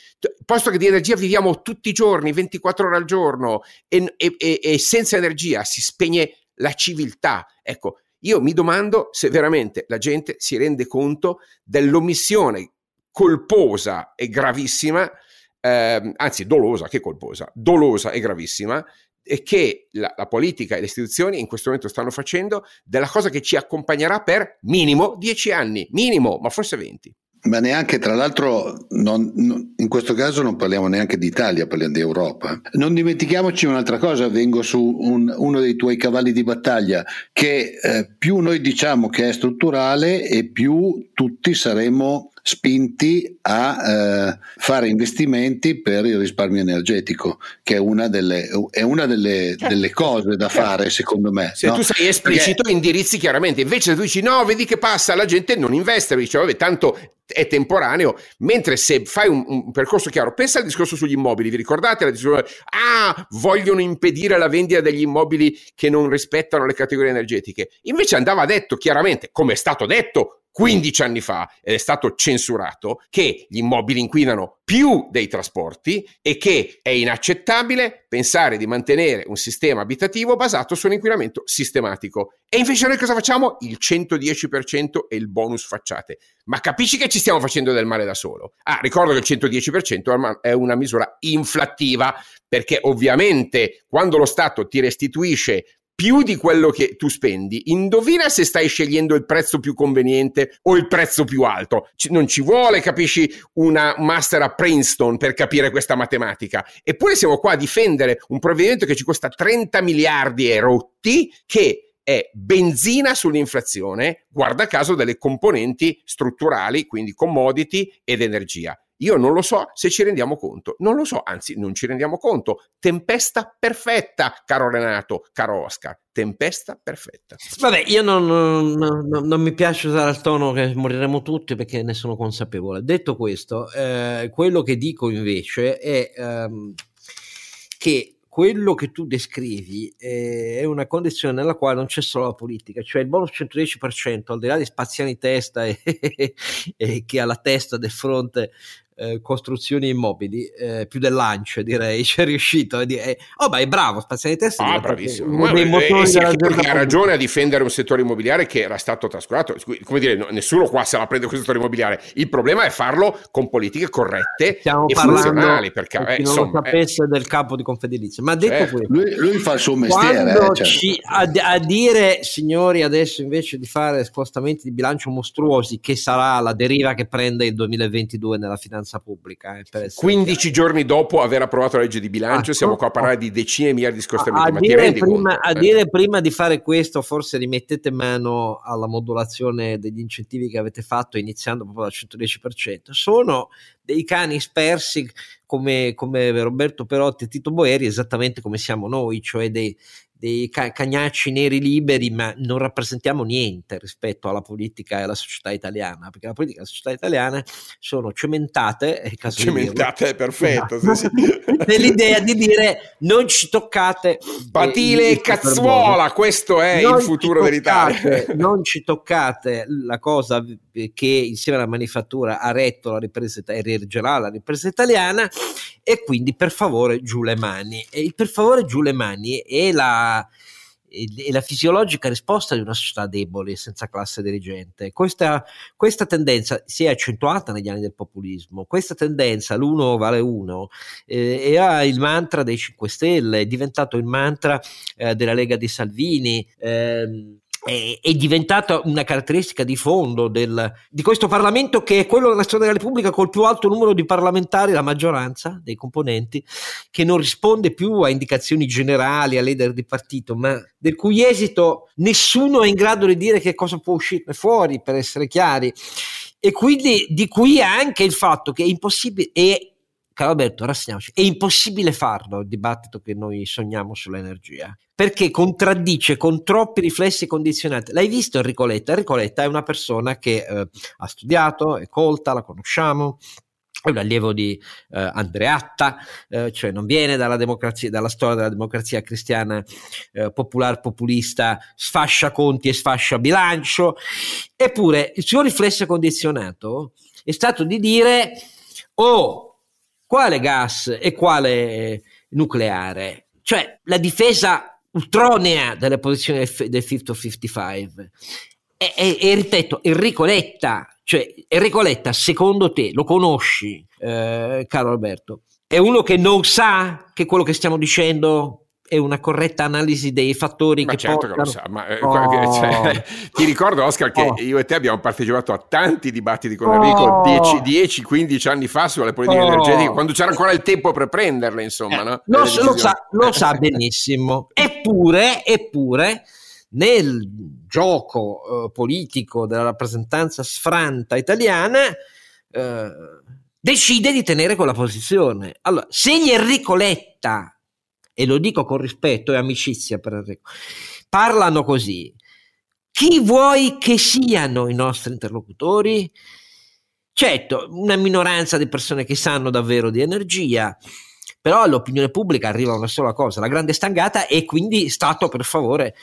posto che di energia viviamo tutti i giorni, 24 ore al giorno e, e, e senza energia si spegne la civiltà. Ecco, io mi domando se veramente la gente si rende conto dell'omissione colposa e gravissima, eh, anzi dolosa, che colposa, dolosa e gravissima, e che la, la, politica e le istituzioni in questo momento stanno facendo della cosa che ci accompagnerà per minimo dieci anni, minimo, ma forse venti. Ma neanche, tra l'altro, non, non, in questo caso non parliamo neanche d'Italia, parliamo di Europa. Non dimentichiamoci un'altra cosa, vengo su un, uno dei tuoi cavalli di battaglia, che eh, più noi diciamo che è strutturale e più tutti saremo spinti a eh, fare investimenti per il risparmio energetico, che è una delle, è una delle, certo. delle cose da certo. fare, secondo me. Se no? tu sei esplicito, Perché... indirizzi chiaramente. Invece, se tu dici no, vedi che passa, la gente non investe, dice, vabbè, tanto è temporaneo, mentre se fai un, un, percorso chiaro, pensa al discorso sugli immobili, vi ricordate la discussione? Ah, vogliono impedire la vendita degli immobili che non rispettano le categorie energetiche. Invece andava detto chiaramente, come è stato detto 15 anni fa ed è stato censurato che gli immobili inquinano più dei trasporti e che è inaccettabile pensare di mantenere un sistema abitativo basato sull'inquinamento sistematico. E invece noi cosa facciamo? Il 110% e il bonus facciate. Ma capisci che ci stiamo facendo del male da solo? Ah, ricordo che il 110% è una misura inflattiva perché ovviamente quando lo Stato ti restituisce più di quello che tu spendi, indovina se stai scegliendo il prezzo più conveniente o il prezzo più alto. C- non ci vuole, capisci, una master a Princeton per capire questa matematica. Eppure siamo qua a difendere un provvedimento che ci costa 30 miliardi e rotti, che è benzina sull'inflazione, guarda caso delle componenti strutturali, quindi commodity ed energia. Io non lo so se ci rendiamo conto, non lo so, anzi non ci rendiamo conto. Tempesta perfetta, caro Renato, caro Oscar, tempesta perfetta. Vabbè, io non, non, non, mi piace usare il tono che moriremo tutti perché ne sono consapevole. Detto questo, eh, quello che dico invece è ehm, che quello che tu descrivi eh, è una condizione nella quale non c'è solo la politica, cioè il bonus 110%, al di là di Spaziani testa e, e che ha la testa del fronte eh, costruzioni immobili, eh, più dell'ANCE direi, ci è riuscito a dire, eh, oh beh è bravo, Spaziale Testa ah, bravissimo. Uno dei motori sì, ha ragione a difendere un settore immobiliare che era stato trascurato, come dire, no, nessuno qua se la prende questo settore immobiliare, il problema è farlo con politiche corrette Stiamo e funzionali, perché eh, non lo sapesse eh. del capo di Confedilizia, ma detto certo. questo, lui, lui, fa il suo mestiere, eh, certo. ci, a, a dire signori adesso invece di fare spostamenti di bilancio mostruosi, che sarà la deriva che prende il 2022 nella finanza finanza pubblica. Eh, 15 chiaro. giorni dopo aver approvato la legge di bilancio, ah, siamo qua a parlare di decine di miliardi di scostamenti. A, ma dire, prima, a eh. dire prima di fare questo, forse rimettete mano alla modulazione degli incentivi che avete fatto, iniziando proprio dal 110%. Sono dei cani spersi come, come Roberto Perotti e Tito Boeri, esattamente come siamo noi, cioè dei, dei cagnacci neri liberi, ma non rappresentiamo niente rispetto alla politica e alla società italiana, perché la politica e la società italiana sono cementate, è caso cementate è perfetto, sì, sì. nell'idea di dire non ci toccate Batile e cazzuola, questo è il futuro toccate, dell'Italia. non ci toccate la cosa che insieme alla manifattura ha retto la ripresa e reggerà la ripresa italiana e quindi per favore giù le mani. E il per favore giù le mani è la, è la fisiologica risposta di una società debole senza classe dirigente. Questa, questa, tendenza si è accentuata negli anni del populismo, questa tendenza, l'uno vale uno, eh, era il mantra dei 5 Stelle, è diventato il mantra eh, della Lega di Salvini. Eh, è, è diventata una caratteristica di fondo del, di questo Parlamento che è quello della storia della Repubblica col più alto numero di parlamentari, la maggioranza dei componenti, che non risponde più a indicazioni generali, a leader di partito, ma del cui esito nessuno è in grado di dire che cosa può uscire fuori, per essere chiari. E quindi di qui anche il fatto che è impossibile, è Caro Alberto, rassegniamoci, è impossibile farlo il dibattito che noi sogniamo sull'energia, perché contraddice con troppi riflessi condizionati. L'hai visto Enrico Letta? Enrico Letta è una persona che eh, ha studiato, è colta, la conosciamo, è un allievo di eh, Andreatta, eh, cioè non viene dalla, dalla, storia della democrazia cristiana eh, popolare populista, sfascia conti e sfascia bilancio, eppure il suo riflesso condizionato è stato di dire oh quale gas e quale nucleare? Cioè la difesa ultronea delle posizioni del Fit of 55. E, e, e, ripeto, Enrico Letta, cioè Enrico Letta, secondo te lo conosci, eh, caro Alberto? È uno che non sa che quello che stiamo dicendo e una corretta analisi dei fattori ma che certo portano... che lo sa, ma eh, oh. cioè, ti ricordo Oscar che oh. io e te abbiamo partecipato a tanti dibattiti con Enrico oh. 10-15 anni fa sulle politiche oh. energetiche, quando c'era ancora il tempo per prenderle, insomma. Eh, no? lo, lo, sa, lo sa benissimo. Eppure, eppure nel gioco eh, politico della rappresentanza sfranta italiana eh, decide di tenere quella posizione. Allora, se Enrico Letta e lo dico con rispetto e amicizia per Enrico, parlano così. Chi vuoi che siano i nostri interlocutori? Certo, una minoranza di persone che sanno davvero di energia, però all'opinione pubblica arriva una sola cosa, la grande stangata e quindi Stato per favore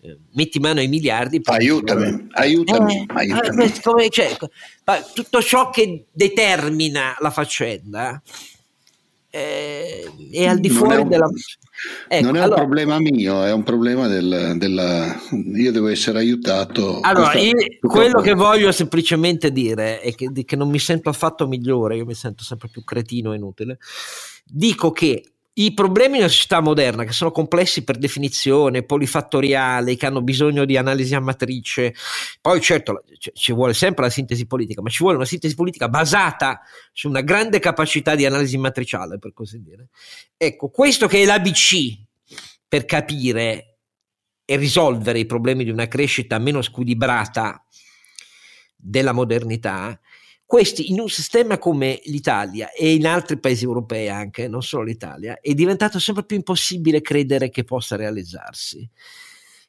eh, metti mano ai miliardi. Aiutami, aiutami, eh, aiutami. Eh, come, cioè, tutto ciò che determina la faccenda eh, è al di fuori un, della... Ecco, non è allora, un problema mio, è un problema del, della... Io devo essere aiutato. Allora, io, quello che voglio semplicemente dire è che, che non mi sento affatto migliore, io mi sento sempre più cretino e inutile. Dico che i problemi nella società moderna, che sono complessi per definizione, polifattoriali, che hanno bisogno di analisi a matrice, poi certo ci vuole sempre la sintesi politica, ma ci vuole una sintesi politica basata su una grande capacità di analisi matriciale, per così dire. Ecco, questo che è l'ABC per capire e risolvere i problemi di una crescita meno squilibrata della modernità, questi in un sistema come l'Italia e in altri paesi europei anche, non solo l'Italia, è diventato sempre più impossibile credere che possa realizzarsi.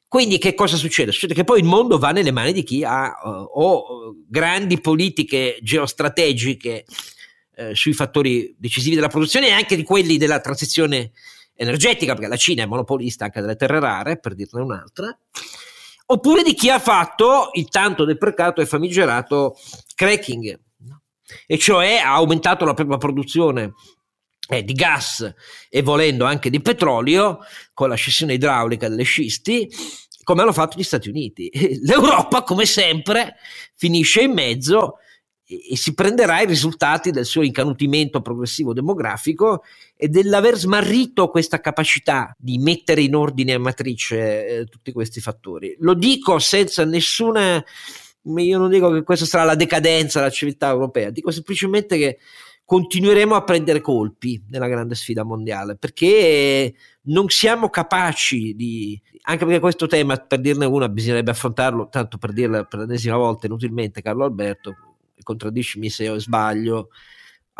Quindi che cosa succede? Succede che poi il mondo va nelle mani di chi ha uh, o grandi politiche geostrategiche uh, sui fattori decisivi della produzione e anche di quelli della transizione energetica, perché la Cina è monopolista anche delle terre rare, per dirne un'altra, oppure di chi ha fatto il tanto deprecato e famigerato cracking, e cioè ha aumentato la propria produzione eh, di gas e volendo anche di petrolio con la scissione idraulica delle scisti come hanno fatto gli Stati Uniti. L'Europa, come sempre, finisce in mezzo e, e si prenderà i risultati del suo incanutimento progressivo demografico e dell'aver smarrito questa capacità di mettere in ordine a matrice eh, tutti questi fattori. Lo dico senza nessuna io non dico che questa sarà la decadenza della civiltà europea, dico semplicemente che continueremo a prendere colpi nella grande sfida mondiale perché non siamo capaci di anche perché questo tema per dirne una bisognerebbe affrontarlo tanto per dirla per l'ennesima volta inutilmente Carlo Alberto contraddiscimi se io sbaglio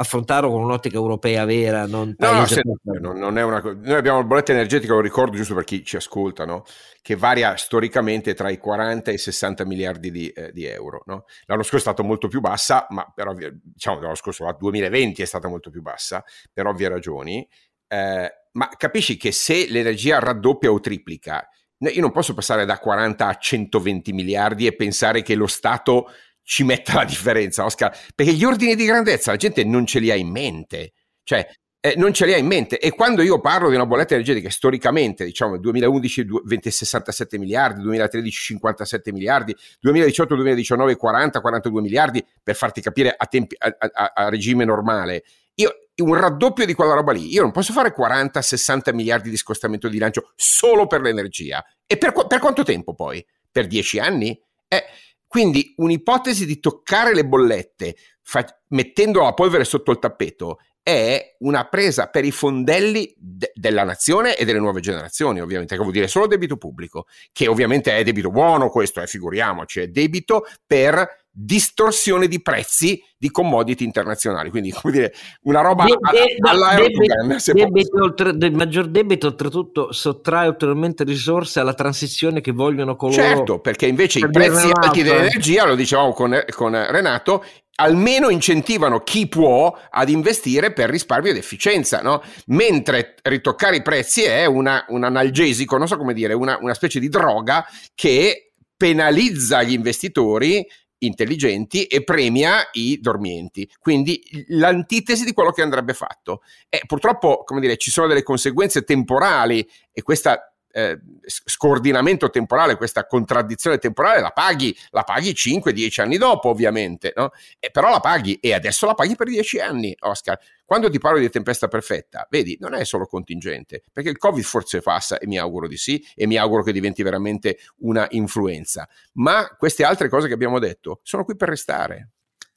affrontarlo con un'ottica europea vera, non no, no, se, non, non è una, Noi abbiamo il bolletta energetica, lo ricordo giusto per chi ci ascolta, no? che varia storicamente tra i 40 e i 60 miliardi di, eh, di euro. No? L'anno scorso è stata molto più bassa, ma per ovvie, diciamo l'anno scorso, il 2020 è stata molto più bassa, per ovvie ragioni. Eh, ma capisci che se l'energia raddoppia o triplica, io non posso passare da 40 a 120 miliardi e pensare che lo Stato ci metta la differenza, Oscar, perché gli ordini di grandezza la gente non ce li ha in mente. Cioè, eh, non ce li ha in mente. E quando io parlo di una bolletta energetica, storicamente, diciamo, nel 2011 20, 67 miliardi, 2013 57 miliardi, 2018, 2019 40, 42 miliardi, per farti capire a, tempi, a, a, a regime normale. Io, un raddoppio di quella roba lì, io non posso fare 40-60 miliardi di scostamento di bilancio solo per l'energia. E per, per quanto tempo poi? Per 10 anni? Eh, quindi un'ipotesi di toccare le bollette fa- mettendo la polvere sotto il tappeto è una presa per i fondelli de- della nazione e delle nuove generazioni, ovviamente, che vuol dire solo debito pubblico, che ovviamente è debito buono, questo è, figuriamoci, è debito per distorsione di prezzi di commodity internazionali, quindi come dire una roba de, de, alla Erdogan. Debito, oltre, del maggior debito oltretutto sottrae ulteriormente risorse alla transizione che vogliono coloro Certo, perché invece i prezzi alti dell'energia, lo dicevamo con, con Renato, almeno incentivano chi può ad investire per risparmio ed efficienza, no? mentre ritoccare i prezzi è una, un analgesico, non so come dire, una, una specie di droga che penalizza gli investitori intelligenti e premia i dormienti. Quindi l'antitesi di quello che andrebbe fatto. E purtroppo, come dire, ci sono delle conseguenze temporali e questa eh, scordinamento temporale, questa contraddizione temporale la paghi, la paghi 5-10 anni dopo ovviamente, no? E però la paghi e adesso la paghi per 10 anni, Oscar. Quando ti parlo di tempesta perfetta, vedi, non è solo contingente, perché il Covid forse passa e mi auguro di sì e mi auguro che diventi veramente una influenza, ma queste altre cose che abbiamo detto sono qui per restare.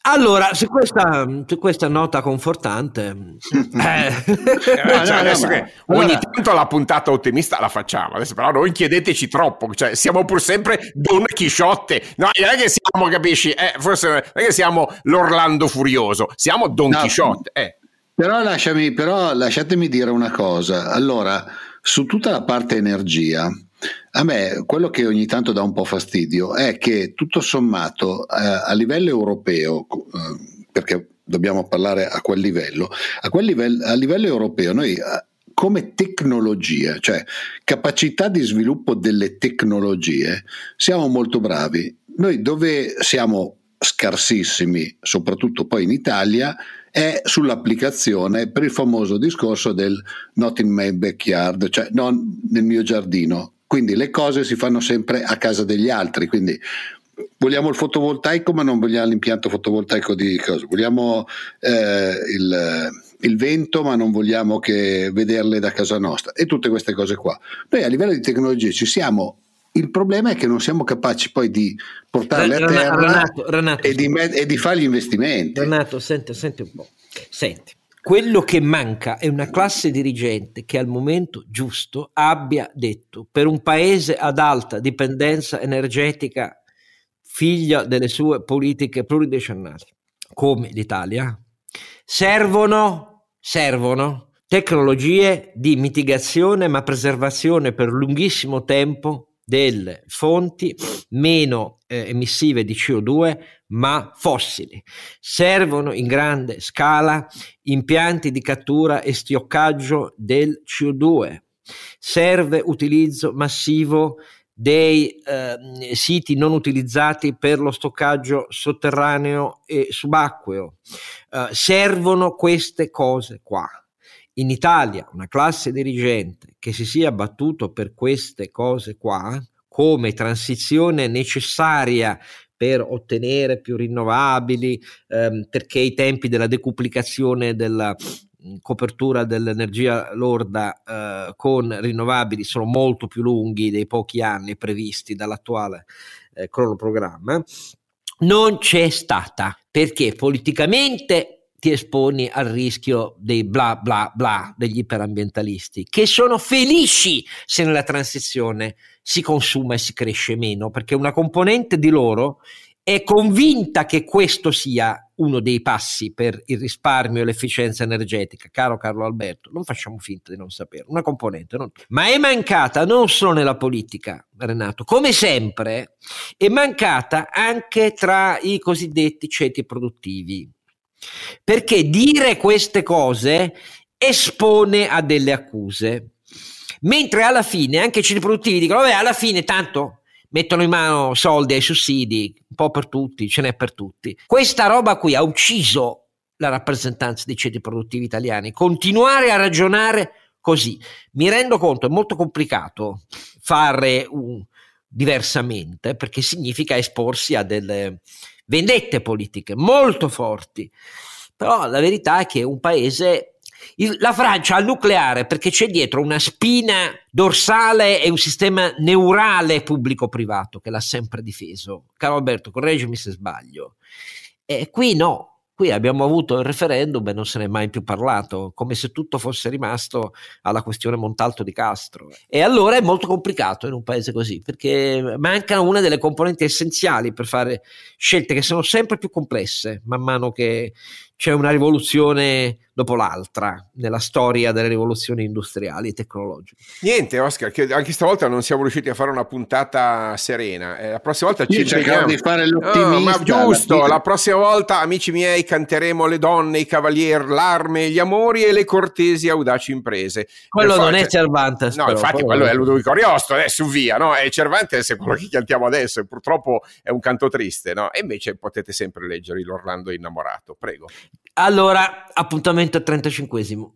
Allora, su questa, su questa, nota confortante, eh. cioè, adesso che ogni allora... tanto la puntata ottimista la facciamo, adesso però non chiedeteci troppo, cioè, siamo pur sempre Don Chisciotte, no, non è che siamo, capisci, eh, forse non è che siamo l'Orlando Furioso, siamo Don no, Chisciotte. Eh. Però, lasciami, però lasciatemi dire una cosa, allora, su tutta la parte energia, a me quello che ogni tanto dà un po' fastidio è che tutto sommato eh, a livello europeo, eh, perché dobbiamo parlare a quel livello, a, quel livello, a livello europeo noi eh, come tecnologia, cioè capacità di sviluppo delle tecnologie, siamo molto bravi. Noi dove siamo scarsissimi, soprattutto poi in Italia, è sull'applicazione per il famoso discorso del not in my backyard, cioè non nel mio giardino, quindi le cose si fanno sempre a casa degli altri, quindi vogliamo il fotovoltaico ma non vogliamo l'impianto fotovoltaico di cosa, vogliamo eh, il, il, vento ma non vogliamo che vederle da casa nostra e tutte queste cose qua. Noi a livello di tecnologia ci siamo il problema è che non siamo capaci poi di portarle a terra Renato, Renato, e, di, e, di, fare gli investimenti. Renato, senti, senti un po'. Senti, quello che manca è una classe dirigente che al momento giusto abbia detto per un paese ad alta dipendenza energetica, figlia delle sue politiche pluridecennali, come l'Italia, servono, servono tecnologie di mitigazione ma preservazione per lunghissimo tempo delle fonti meno eh, emissive di CO2 ma fossili. Servono in grande scala impianti di cattura e stoccaggio del CO2. Serve utilizzo massivo dei eh, siti non utilizzati per lo stoccaggio sotterraneo e subacqueo. Eh, servono queste cose qua in Italia una classe dirigente che si sia battuto per queste cose qua come transizione necessaria per ottenere più rinnovabili, ehm, perché i tempi della decuplicazione della copertura dell'energia lorda eh, con rinnovabili sono molto più lunghi dei pochi anni previsti dall'attuale eh, cronoprogramma, non c'è stata perché politicamente ti esponi al rischio dei bla bla bla degli iperambientalisti, che sono felici se nella transizione si consuma e si cresce meno, perché una componente di loro è convinta che questo sia uno dei passi per il risparmio e l'efficienza energetica, caro Carlo Alberto, non facciamo finta di non sapere, una componente, non... ma è mancata non solo nella politica, Renato, come sempre, è mancata anche tra i cosiddetti ceti produttivi. Perché dire queste cose espone a delle accuse. Mentre alla fine anche i ceti produttivi dicono, vabbè, alla fine tanto mettono in mano soldi ai sussidi, un po' per tutti, ce n'è per tutti. Questa roba qui ha ucciso la rappresentanza dei ceti produttivi italiani. Continuare a ragionare così. Mi rendo conto, è molto complicato fare un, diversamente perché significa esporsi a delle vendette politiche molto forti. Però la verità è che un paese la Francia ha il nucleare perché c'è dietro una spina dorsale e un sistema neurale pubblico-privato che l'ha sempre difeso. Caro Alberto, correggimi se sbaglio. E qui no, Qui abbiamo avuto il referendum e non se ne è mai più parlato, come se tutto fosse rimasto alla questione Montalto di Castro. E allora è molto complicato in un paese così, perché mancano una delle componenti essenziali per fare scelte che sono sempre più complesse man mano che c'è una rivoluzione dopo l'altra nella storia delle rivoluzioni industriali e tecnologiche. Niente, Oscar, che anche stavolta non siamo riusciti a fare una puntata serena. Eh, la prossima volta ci cerchiamo di fare l'ottimista. No, ma giusto, la, la prossima volta, amici miei, canteremo le donne, i cavalieri, l'arme, gli amori e le cortesi audaci imprese. Quello non è Cervantes. No, però, infatti quello è Ludovico Ariosto, adesso via, no? E Cervantes è quello che cantiamo adesso e purtroppo è un canto triste, no? E invece potete sempre leggere l'Orlando innamorato, prego. Allora, appuntamento al 35esimo.